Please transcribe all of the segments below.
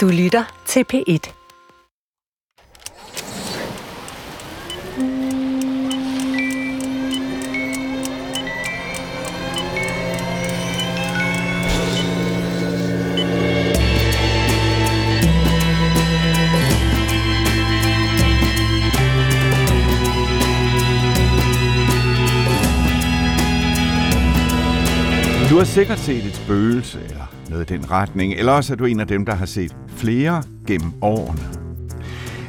Du lytter til P1. Du har sikkert set et spøgelse eller noget i den retning, eller også er du en af dem, der har set flere gennem årene.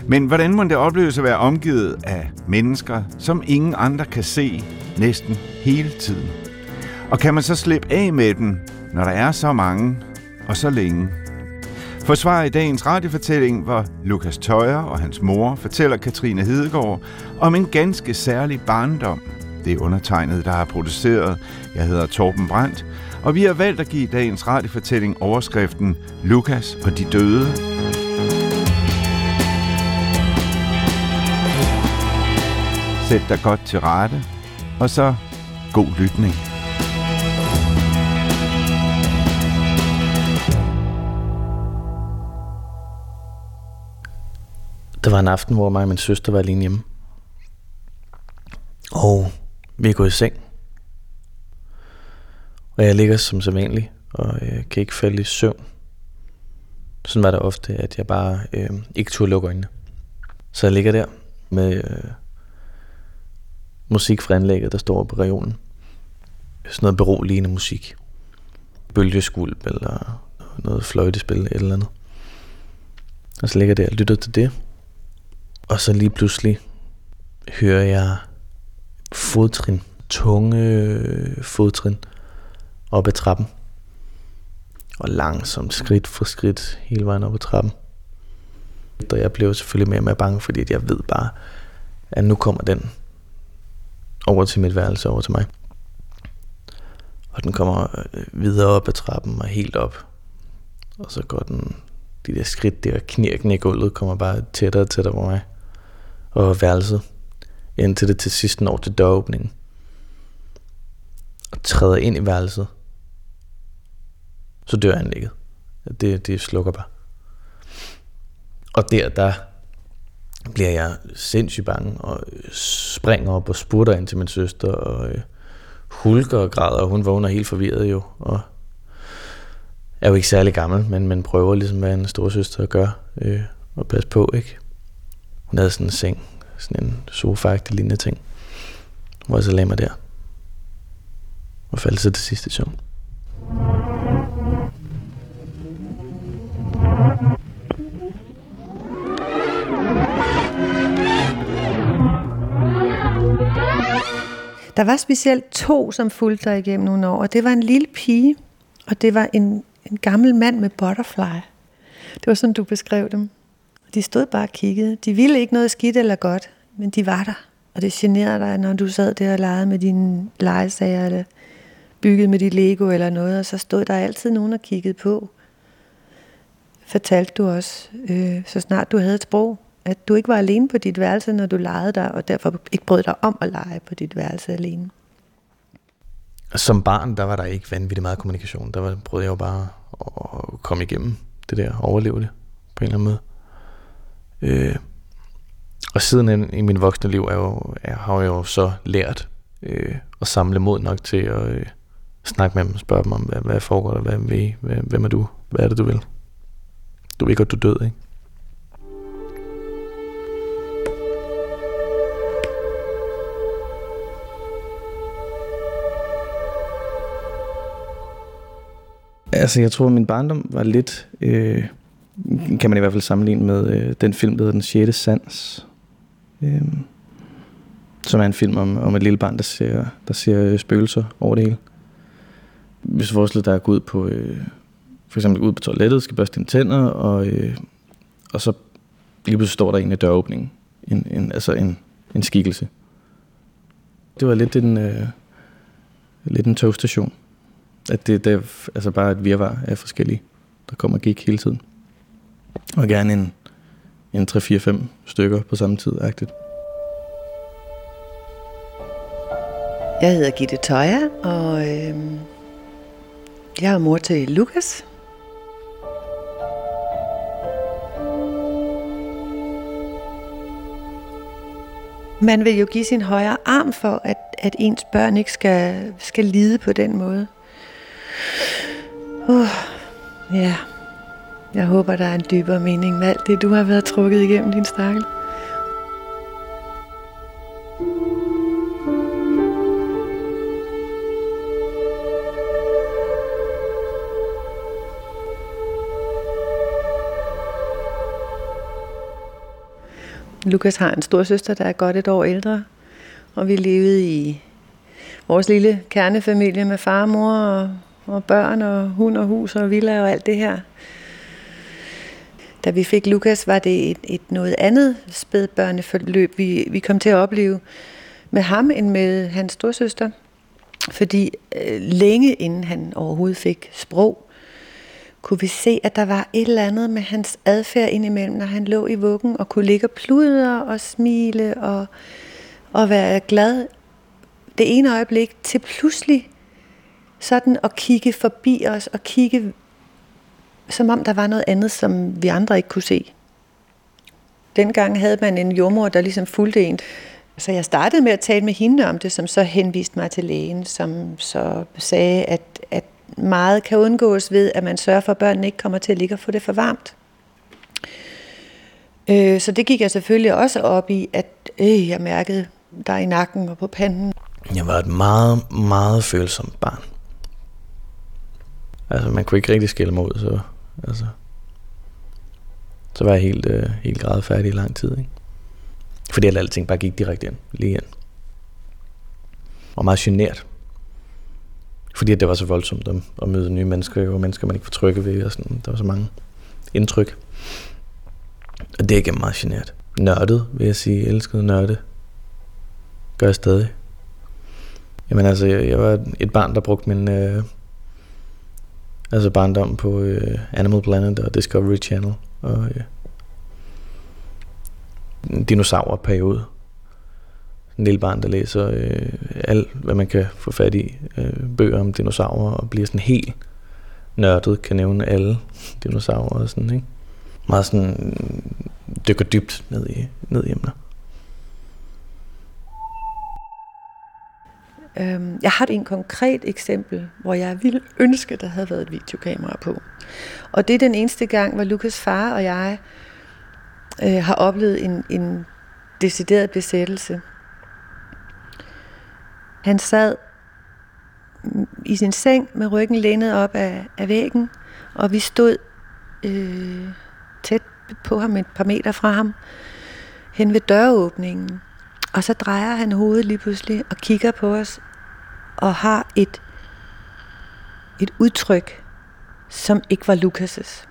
Men hvordan må det opleves at være omgivet af mennesker, som ingen andre kan se næsten hele tiden? Og kan man så slippe af med dem, når der er så mange og så længe? Forsvar i dagens radiofortælling, hvor Lukas Tøjer og hans mor fortæller Katrine Hedegaard om en ganske særlig barndom. Det er undertegnet, der har produceret. Jeg hedder Torben Brandt, og vi har valgt at give dagens radiofortælling overskriften Lukas og de døde. Sæt dig godt til rette, og så god lytning. Der var en aften, hvor mig og min søster var alene hjemme. Og vi er gået i seng. Og jeg ligger som sædvanlig og øh, kan ikke falde i søvn. Sådan var det ofte, at jeg bare øh, ikke turde lukke øjnene. Så jeg ligger der med øh, musik fra anlægget, der står på regionen. Sådan noget beroligende musik. Bølgeskulp eller noget fløjtespil eller andet. Og så ligger jeg der og lytter til det. Og så lige pludselig hører jeg fodtrin, tunge øh, fodtrin op ad trappen. Og langsomt, skridt for skridt, hele vejen op ad trappen. Og jeg blev selvfølgelig mere og mere bange, fordi jeg ved bare, at nu kommer den over til mit værelse, over til mig. Og den kommer øh, videre op ad trappen og helt op. Og så går den, de der skridt der, knirken i gulvet, kommer bare tættere og tættere på mig. Og værelset indtil det til sidst når til døråbningen. Og træder ind i værelset. Så dør anlægget. Det, det slukker bare. Og der, der bliver jeg sindssygt bange, og springer op og spurter ind til min søster, og øh, hulker og græder, og hun vågner helt forvirret jo, og er jo ikke særlig gammel, men man prøver ligesom, hvad en storsøster gør, øh, og passe på, ikke? Hun havde sådan en seng, sådan en sofa lignende ting. Hvor jeg så lagde mig der. Og faldt så til sidste søvn. Der var specielt to, som fulgte dig igennem nogle år, og det var en lille pige, og det var en, en gammel mand med butterfly. Det var sådan, du beskrev dem. De stod bare og kiggede. De ville ikke noget skidt eller godt, men de var der. Og det generede dig, når du sad der og legede med dine legesager, eller byggede med dit Lego eller noget, og så stod der altid nogen og kiggede på. Fortalte du også, øh, så snart du havde et sprog, at du ikke var alene på dit værelse, når du legede der, og derfor ikke brød dig om at lege på dit værelse alene. Som barn, der var der ikke vanvittigt meget kommunikation. Der var, prøvede jeg jo bare at komme igennem det der, overleve det på en eller anden måde. Øh, og siden i min voksne liv er jo, er, har jeg jo så lært øh, at samle mod nok til at øh, snakke med dem, spørge dem om, hvad, hvad foregår der, hvad, hvad, hvad, hvem er du, hvad er det du vil? Du ved godt, du er død, ikke? Altså, jeg tror, at min barndom var lidt, øh, kan man i hvert fald sammenligne med øh, den film, der hedder Den 6. Sans, øh, som er en film om, om et lille barn, der ser, der ser øh, spøgelser over det hele. Hvis forestiller dig at gå ud på, øh, for eksempel ud på toilettet, skal børste dine tænder, og, øh, og så lige pludselig står der en i døråbningen, en, en, altså en, en skikkelse. Det var lidt en, øh, lidt en togstation. At det, det er altså bare et virvar af forskellige, der kommer og gik hele tiden. Og gerne en, en 3-4-5 stykker på samme tid, agtigt. Jeg hedder Gitte Tøja, og øh, jeg er mor til Lukas, Man vil jo give sin højre arm for, at, at ens børn ikke skal, skal lide på den måde. Uh, ja, jeg håber, der er en dybere mening med alt det, du har været trukket igennem din stakkel. Lukas har en storsøster, der er godt et år ældre, og vi levede i vores lille kernefamilie med far og mor og, og børn og hund og hus og villa og alt det her. Da vi fik Lukas, var det et, et noget andet spædbørneforløb, vi, vi kom til at opleve med ham end med hans storsøster. Fordi øh, længe inden han overhovedet fik sprog, kunne vi se, at der var et eller andet med hans adfærd indimellem, når han lå i vuggen og kunne ligge og pludre og smile og, og være glad det ene øjeblik til pludselig sådan at kigge forbi os og kigge som om der var noget andet, som vi andre ikke kunne se. Dengang havde man en jordmor, der ligesom fulgte en. Så jeg startede med at tale med hende om det, som så henviste mig til lægen, som så sagde, at, at meget kan undgås ved, at man sørger for, at børnene ikke kommer til at ligge og få det for varmt. Øh, så det gik jeg selvfølgelig også op i, at øh, jeg mærkede der i nakken og på panden. Jeg var et meget, meget følsomt barn. Altså, man kunne ikke rigtig skille mig ud, så, altså, så var jeg helt, øh, helt grædefærdig i lang tid. Ikke? Fordi alle alting bare gik direkte ind, lige ind. Og meget genert. Fordi det var så voldsomt at, at møde nye mennesker, og mennesker, man ikke var trygge ved, og sådan. Der var så mange indtryk. Og det er ikke meget genert. Nørdet, vil jeg sige. Jeg elskede nørde. Gør jeg stadig. Jamen altså, jeg, jeg var et barn, der brugte min... Øh, altså barndom på øh, Animal Planet og Discovery Channel. Og øh, dinosaurer dinosaurperiode en lille barn, der læser øh, alt, hvad man kan få fat i, øh, bøger om dinosaurer, og bliver sådan helt nørdet, kan nævne alle dinosaurer og sådan, ikke? Meget sådan dykker dybt ned i, ned i emner. Øhm, jeg har et konkret eksempel, hvor jeg ville ønske, der havde været et videokamera på. Og det er den eneste gang, hvor Lukas far og jeg øh, har oplevet en, en decideret besættelse. Han sad i sin seng med ryggen lænet op af, af væggen, og vi stod øh, tæt på ham, et par meter fra ham, hen ved døråbningen. Og så drejer han hovedet lige pludselig og kigger på os og har et, et udtryk, som ikke var Lukas'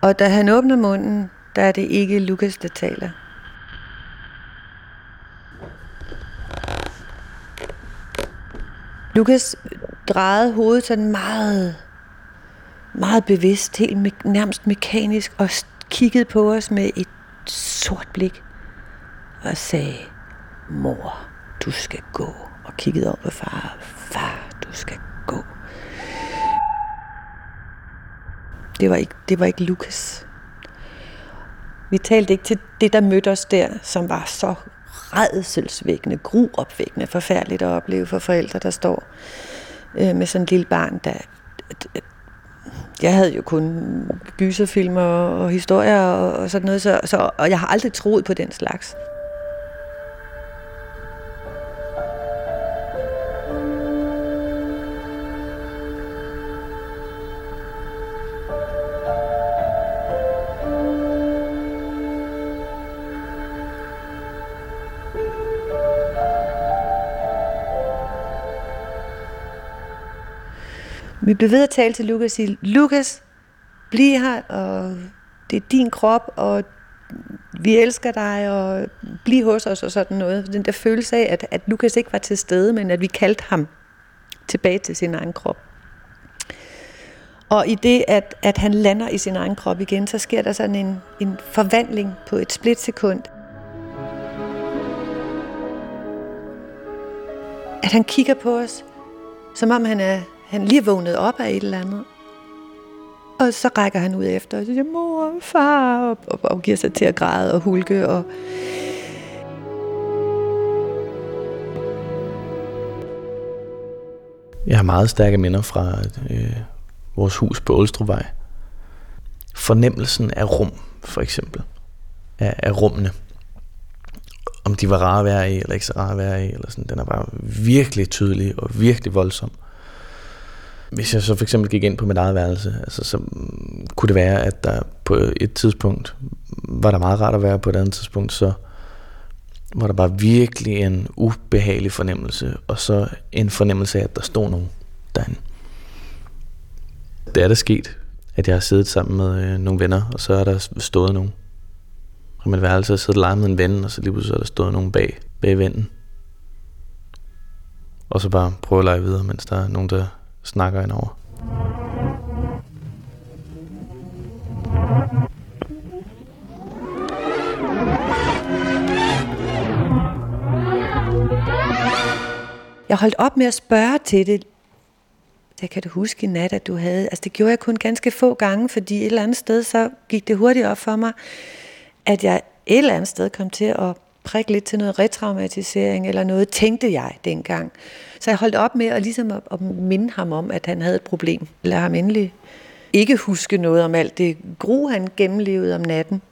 Og da han åbner munden, der er det ikke Lukas, der taler. Lukas drejede hovedet sådan meget, meget bevidst, helt me- nærmest mekanisk, og kiggede på os med et sort blik og sagde, mor, du skal gå. Og kiggede op på far, far, du skal gå. Det var ikke, det var ikke Lukas. Vi talte ikke til det, der mødte os der, som var så redselsvækkende, gruopvækkende, forfærdeligt at opleve for forældre, der står øh, med sådan en lille barn, der... Jeg havde jo kun gyserfilmer og, og historier og, og sådan noget, så, så, og jeg har aldrig troet på den slags. Vi blev ved at tale til Lukas og sige, Lukas, bliv her, og det er din krop, og vi elsker dig, og bliv hos os, og sådan noget. Den der følelse af, at, at Lukas ikke var til stede, men at vi kaldte ham tilbage til sin egen krop. Og i det, at, at han lander i sin egen krop igen, så sker der sådan en, en forvandling på et splitsekund. At han kigger på os, som om han er han lige er vågnet op af et eller andet. Og så rækker han ud efter og siger, mor, far, og, og, og giver sig til at græde og hulke. Og Jeg har meget stærke minder fra øh, vores hus på Ålstrupvej. Fornemmelsen af rum, for eksempel. Af, af rummene. Om de var rare at være i, eller ikke så rare at være i, eller sådan. Den er bare virkelig tydelig og virkelig voldsom. Hvis jeg så for eksempel gik ind på mit eget værelse, altså, så mm, kunne det være, at der på et tidspunkt var der meget rart at være, på et andet tidspunkt, så var der bare virkelig en ubehagelig fornemmelse, og så en fornemmelse af, at der stod nogen derinde. Det er der sket, at jeg har siddet sammen med øh, nogle venner, og så er der stået nogen. Og mit værelse har siddet og med en ven, og så lige pludselig er der stået nogen bag, bag vennen. Og så bare prøve at lege videre, mens der er nogen, der snakker indover. Jeg holdt op med at spørge til det. Jeg kan du huske i nat, at du havde... Altså det gjorde jeg kun ganske få gange, fordi et eller andet sted, så gik det hurtigt op for mig, at jeg et eller andet sted kom til at prikke lidt til noget retraumatisering, eller noget, tænkte jeg dengang. Så jeg holdt op med at, ligesom at, at minde ham om, at han havde et problem. Lad ham endelig ikke huske noget om alt det gru, han gennemlevede om natten.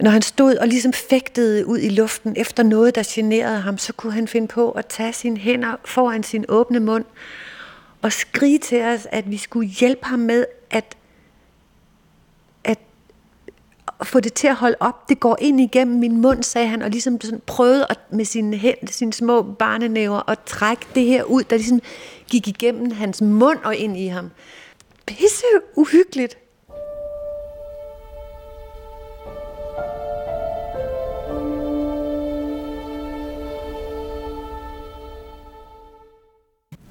Når han stod og ligesom fægtede ud i luften efter noget, der generede ham, så kunne han finde på at tage sine hænder foran sin åbne mund og skrige til os, at vi skulle hjælpe ham med at, at få det til at holde op. Det går ind igennem min mund, sagde han, og ligesom sådan prøvede at, med sine, hænder, sine små barnenæver at trække det her ud, der ligesom gik igennem hans mund og ind i ham pisse uhyggeligt.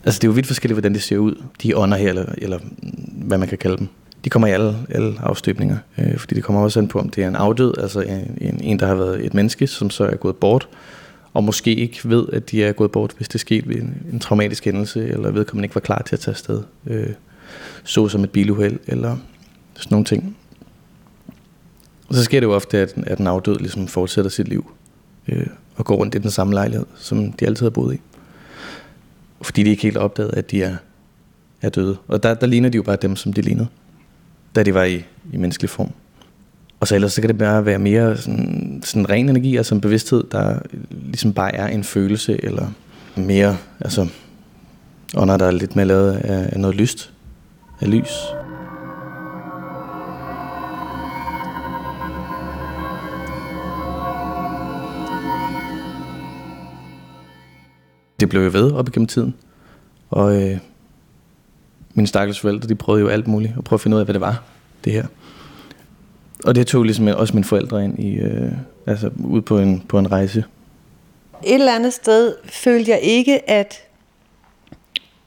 Altså det er jo vidt forskelligt, hvordan det ser ud, de ånder her, eller, eller mm, hvad man kan kalde dem. De kommer i alle, alle afstøbninger, øh, fordi det kommer også an på, om det er en afdød, altså en, en, der har været et menneske, som så er gået bort, og måske ikke ved, at de er gået bort, hvis det skete ved en, en traumatisk hændelse, eller vedkommende ikke var klar til at tage afsted. Øh, så som et biluheld, eller sådan nogle ting. Og så sker det jo ofte, at, at en afdød ligesom fortsætter sit liv, øh, og går rundt i den samme lejlighed, som de altid har boet i. Fordi de ikke helt opdaget, at de er, er døde. Og der, der ligner de jo bare dem, som de lignede, da det var i, i menneskelig form. Og så ellers så kan det bare være mere sådan, sådan ren energi, altså en bevidsthed, der ligesom bare er en følelse, eller mere, altså ånder, der er lidt mere lavet af, af noget lyst, af lys. Det blev jo ved op igennem tiden. Og øh, mine stakkels forældre, de prøvede jo alt muligt at prøve at finde ud af, hvad det var, det her. Og det tog ligesom øh, også mine forældre ind i, øh, altså ud på en, på en rejse. Et eller andet sted følte jeg ikke, at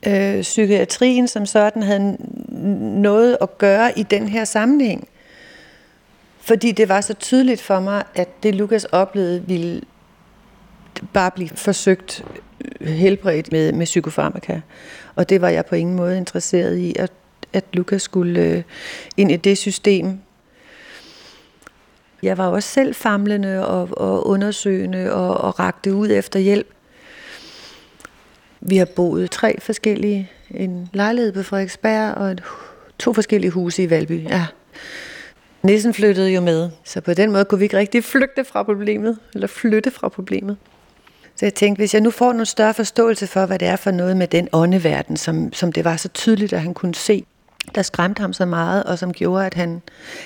øh, psykiatrien som sådan havde noget at gøre i den her sammenhæng. Fordi det var så tydeligt for mig, at det Lukas oplevede ville bare blive forsøgt helbredt med, med psykofarmaka. Og det var jeg på ingen måde interesseret i, at, at Lukas skulle øh, ind i det system. Jeg var også selv famlende og, og undersøgende og, og rakte ud efter hjælp. Vi har boet tre forskellige, en lejlighed på Frederiksberg og et, to forskellige huse i Valby. Ja. Nissen flyttede jo med, så på den måde kunne vi ikke rigtig flygte fra problemet, eller flytte fra problemet. Så jeg tænkte, hvis jeg nu får nogle større forståelse for, hvad det er for noget med den åndeverden, som, som det var så tydeligt, at han kunne se, der skræmte ham så meget, og som gjorde, at han,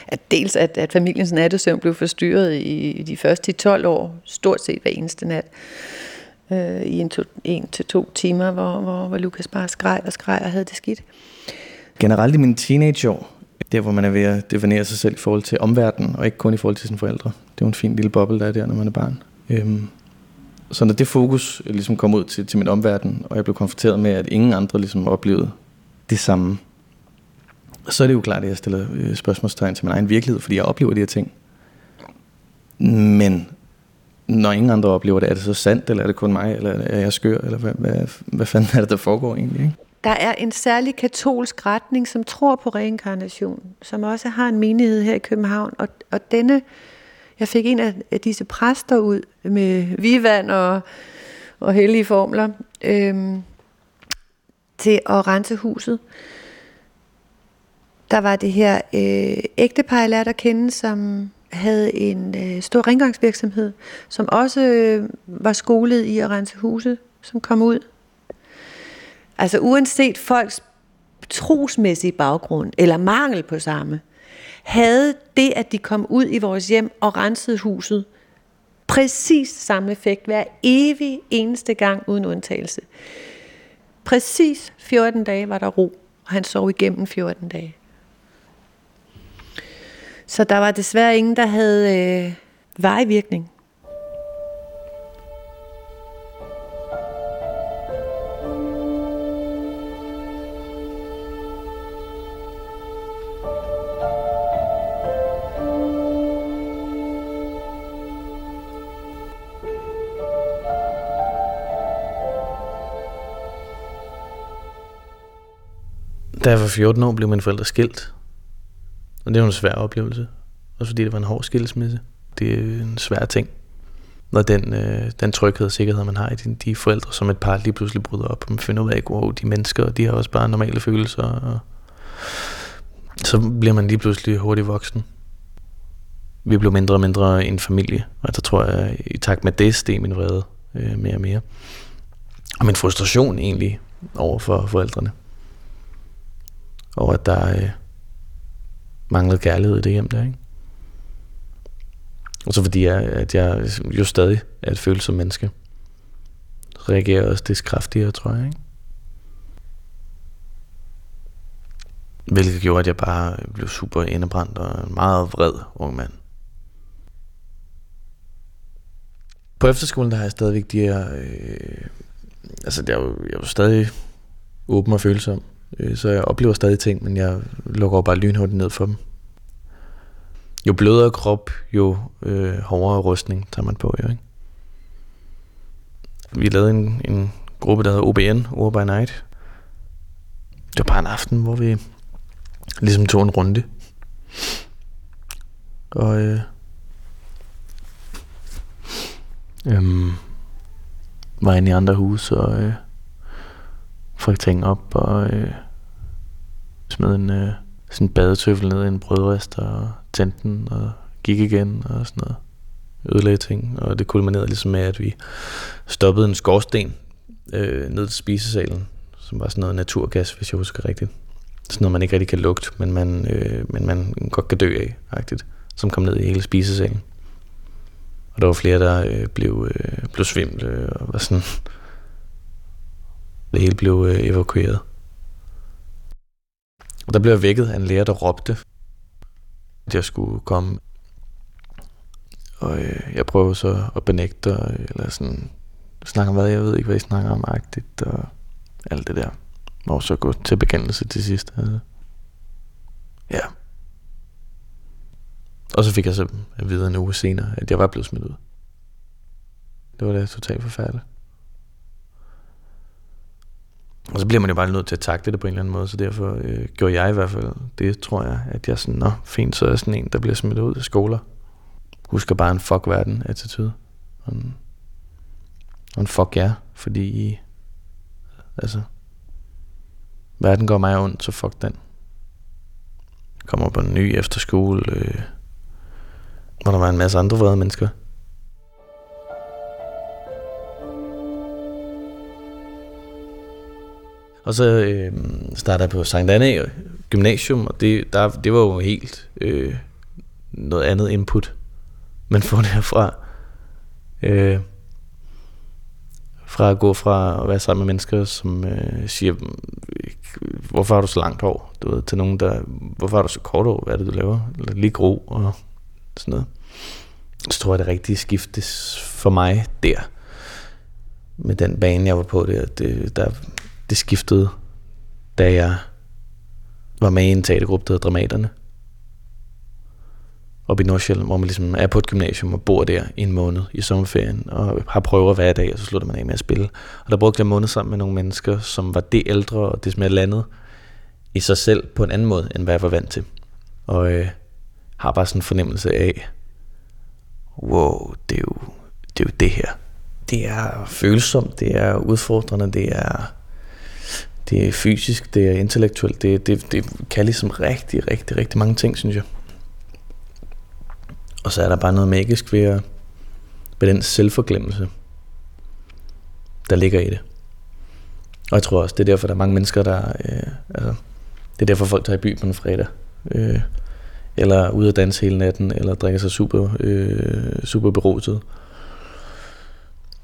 at dels at, at familiens nattesøvn blev forstyrret i, i de første 12 år, stort set hver eneste nat, øh, i en, to, en til to timer, hvor, hvor, hvor Lukas bare skreg og skreg og havde det skidt. Generelt i mine teenageår, der hvor man er ved at definere sig selv i forhold til omverdenen, og ikke kun i forhold til sine forældre. Det er jo en fin lille boble, der er der, når man er barn. Øhm, så når det fokus øh, ligesom kom ud til, til min omverden, og jeg blev konfronteret med, at ingen andre ligesom oplevede det samme, så er det jo klart, at jeg stiller øh, spørgsmålstegn til min egen virkelighed, fordi jeg oplever de her ting. Men når ingen andre oplever det, er det så sandt, eller er det kun mig, eller er jeg skør, eller hvad, hvad, hvad fanden er det, der foregår egentlig? Ikke? Der er en særlig katolsk retning, som tror på reinkarnation, som også har en menighed her i København, og, og denne, jeg fik en af, disse præster ud med vivand og, og hellige formler. Øhm, til at rense huset. Der var det her øh, ægtepar, jeg lærte at kende, som havde en øh, stor rengøringsvirksomhed, som også øh, var skolet i at rense huset, som kom ud. Altså uanset folks trosmæssige baggrund, eller mangel på samme, havde det, at de kom ud i vores hjem og rensede huset, præcis samme effekt hver evig eneste gang uden undtagelse. Præcis 14 dage var der ro, og han sov igennem 14 dage. Så der var desværre ingen, der havde øh, vejvirkning. Da jeg var 14 år, blev mine forældre skilt. Og det var en svær oplevelse. Også fordi det var en hård skilsmisse. Det er en svær ting. Når den, øh, den tryghed og sikkerhed, man har i de, de forældre, som et par lige pludselig bryder op, og man finder ud af, at wow, de mennesker, de har også bare normale følelser. Og så bliver man lige pludselig hurtigt voksen. Vi blev mindre og mindre en familie, og der tror jeg, i takt med det steg min vrede øh, mere og mere. Og min frustration egentlig over for forældrene. Og at der øh, manglede kærlighed i det hjem der, ikke? Og så fordi jeg, at jeg jo stadig er et følsomt menneske, reagerer også det kraftigere, tror jeg, ikke? Hvilket gjorde, at jeg bare blev super indebrændt og en meget vred ung mand. På efterskolen der har jeg stadigvæk de her... Øh, altså, jeg er, jo, jeg er jo stadig åben og følsom. Øh, så jeg oplever stadig ting, men jeg lukker bare lynhurtigt ned for dem. Jo blødere krop, jo øh, hårdere rustning tager man på, jo, ikke? Vi lavede en, en gruppe, der hedder OBN, Over by Night. Det var bare en aften, hvor vi ligesom tog en runde. Og øh, øhm, var inde i andre huse og øh, fik ting op og øh, smed en øh, sådan en badetøffel ned i en brødrest og tændte den og gik igen og sådan noget. Ødelagde ting, og det kulminerede ligesom med, at vi stoppede en skorsten øh, ned til spisesalen, som var sådan noget naturgas, hvis jeg husker rigtigt. Sådan noget, man ikke rigtig kan lugte, men man, øh, men man godt kan dø af, rigtigt, som kom ned i hele spisesalen. Og der var flere, der øh, blev, øh, blev svimle øh, og var sådan... Det hele blev øh, evakueret. Og der blev jeg vækket af en lærer, der råbte, at jeg skulle komme. Og øh, jeg prøver så at benægte, øh, eller sådan, snakke om hvad, jeg ved ikke, hvad I snakker om, agtigt, og alt det der. Og så gå til bekendelse til sidst. Altså. Ja. Og så fik jeg så at vide en uge senere, at jeg var blevet smidt ud. Det var da totalt forfærdeligt. Og så bliver man jo bare nødt til at takle det på en eller anden måde, så derfor øh, gjorde jeg i hvert fald det, tror jeg, at jeg sådan, nå, fint, så er jeg sådan en, der bliver smidt ud af skoler. Husker bare en fuck verden attitude. Og en, og en fuck jer, fordi I, altså, verden går mig ondt, så fuck den. Jeg kommer på en ny efterskole, øh, hvor der var en masse andre vrede mennesker. Og så øh, startede jeg på Sankt Anna Gymnasium, og det, der, det var jo helt øh, noget andet input, man får derfra. Øh, fra at gå fra at være sammen med mennesker, som øh, siger, hvorfor har du så langt hår? Du ved, til nogen, der, hvorfor har du så kort hår? Hvad er det, du laver? Eller lige gro og sådan noget. Så tror jeg, det rigtige skiftes for mig der. Med den bane, jeg var på der. Det, øh, der det skiftede, da jeg var med i en teatergruppe, der hedder Dramaterne. Og i Nordsjælland, hvor man ligesom er på et gymnasium og bor der i en måned i sommerferien, og har prøver hver dag, og så slutter man af med at spille. Og der brugte jeg en måned sammen med nogle mennesker, som var det ældre, og det som jeg landede i sig selv på en anden måde, end hvad jeg var vant til. Og øh, har bare sådan en fornemmelse af, wow, det er jo det, er jo det her. Det er følsomt, det er udfordrende, det er det er fysisk, det er intellektuelt, det, det, det kan ligesom rigtig, rigtig, rigtig mange ting, synes jeg. Og så er der bare noget magisk ved, at, ved den selvforglemmelse, der ligger i det. Og jeg tror også, det er derfor, der er mange mennesker, der... Øh, altså, det er derfor, folk tager i by på en fredag. Øh, eller ude at danse hele natten, eller drikker sig super, øh, super beruset.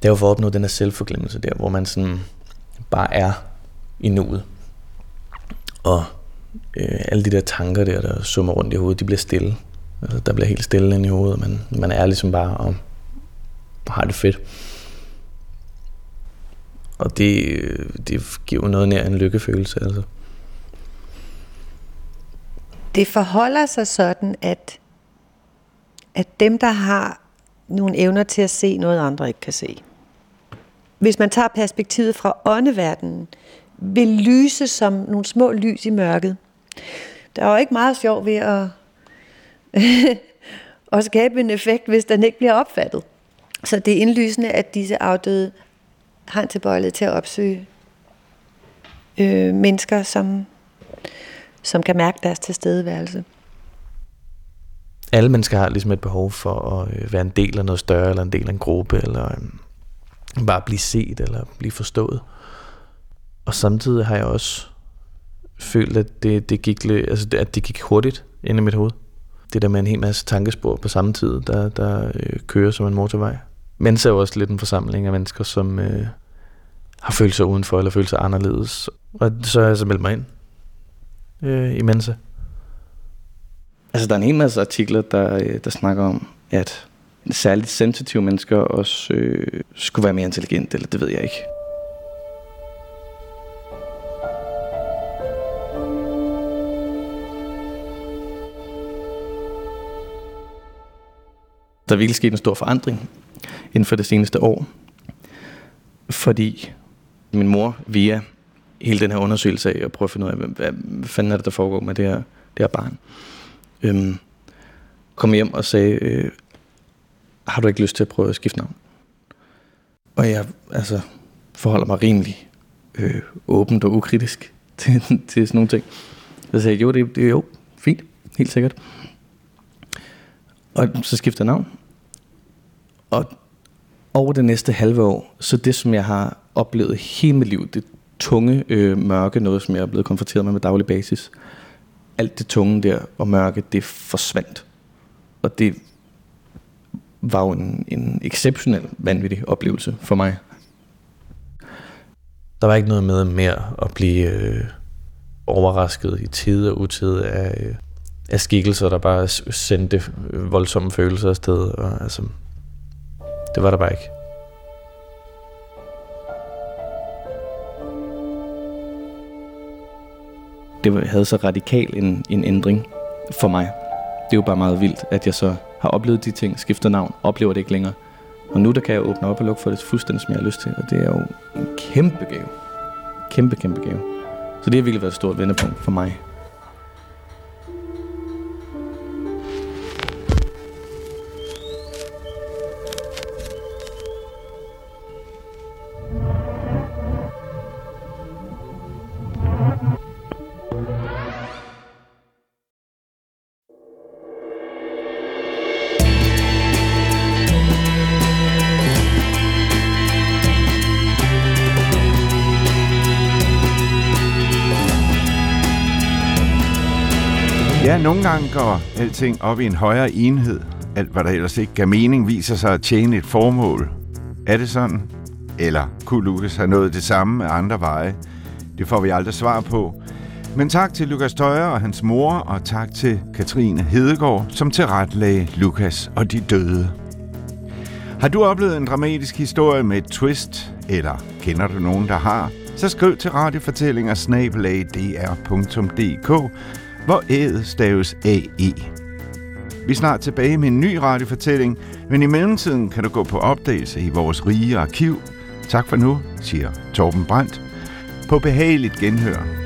Det er jo for at opnå den her selvforglemmelse der, hvor man sådan bare er i nuet. Og øh, alle de der tanker der, der summer rundt i hovedet, de bliver stille. Altså, der bliver helt stille inde i hovedet, man, man er ligesom bare og har det fedt. Og det, det giver noget nær en lykkefølelse, altså. Det forholder sig sådan, at, at dem, der har nogle evner til at se noget, andre ikke kan se. Hvis man tager perspektivet fra åndeverdenen, vil lyse som nogle små lys i mørket. Der er jo ikke meget sjov ved at, at skabe en effekt, hvis den ikke bliver opfattet. Så det er indlysende, at disse afdøde har en tilbøjelighed til at opsøge øh, mennesker, som, som kan mærke deres tilstedeværelse. Alle mennesker har ligesom et behov for at øh, være en del af noget større, eller en del af en gruppe, eller øh, bare blive set, eller blive forstået. Og samtidig har jeg også følt, at det, det, gik, altså, at det gik hurtigt ind i mit hoved. Det der med en hel masse tankespor på samme tid, der, der øh, kører som en motorvej. Men så er jo også lidt en forsamling af mennesker, som øh, har følt sig udenfor, eller følt sig anderledes. Og så har jeg så meldt mig ind øh, i Mensa. Altså, der er en hel masse artikler, der, øh, der snakker om, at særligt sensitive mennesker også øh, skulle være mere intelligente, eller det ved jeg ikke. Der er virkelig sket en stor forandring inden for det seneste år. Fordi min mor via hele den her undersøgelse af at prøve at finde ud af, hvad, hvad fanden er det, der foregår med det her, det her barn, øhm, kom hjem og sagde, øh, har du ikke lyst til at prøve at skifte navn? Og jeg altså, forholder mig rimelig øh, åbent og ukritisk til, til sådan nogle ting. Så sagde jeg, jo, det, det er jo fint, helt sikkert. Og så skifter jeg navn. Og over det næste halve år, så det som jeg har oplevet hele mit liv, det tunge øh, mørke, noget som jeg er blevet konfronteret med med daglig basis, alt det tunge der og mørke, det forsvandt. Og det var jo en, en exceptionel vanvittig oplevelse for mig. Der var ikke noget med mere at blive øh, overrasket i tid og utid af, øh, af skikkelser, der bare sendte øh, voldsomme følelser afsted. Og, altså, det var der bare ikke. Det havde så radikal en, en ændring for mig. Det er jo bare meget vildt, at jeg så har oplevet de ting, skifter navn, oplever det ikke længere. Og nu der kan jeg åbne op og lukke for det fuldstændig, som jeg har lyst til. Og det er jo en kæmpe gave. Kæmpe, kæmpe gave. Så det har virkelig været et stort vendepunkt for mig. Ja, nogle gange går alting op i en højere enhed. Alt, hvad der ellers ikke gav mening, viser sig at tjene et formål. Er det sådan? Eller kunne Lukas have nået det samme med andre veje? Det får vi aldrig svar på. Men tak til Lukas Tøjer og hans mor, og tak til Katrine Hedegaard, som tilretlagde Lukas og de døde. Har du oplevet en dramatisk historie med et twist, eller kender du nogen, der har? Så skriv til radiofortællinger hvor ædet staves AE. Vi er snart tilbage med en ny radiofortælling, men i mellemtiden kan du gå på opdagelse i vores rige arkiv. Tak for nu, siger Torben Brandt. På behageligt genhør.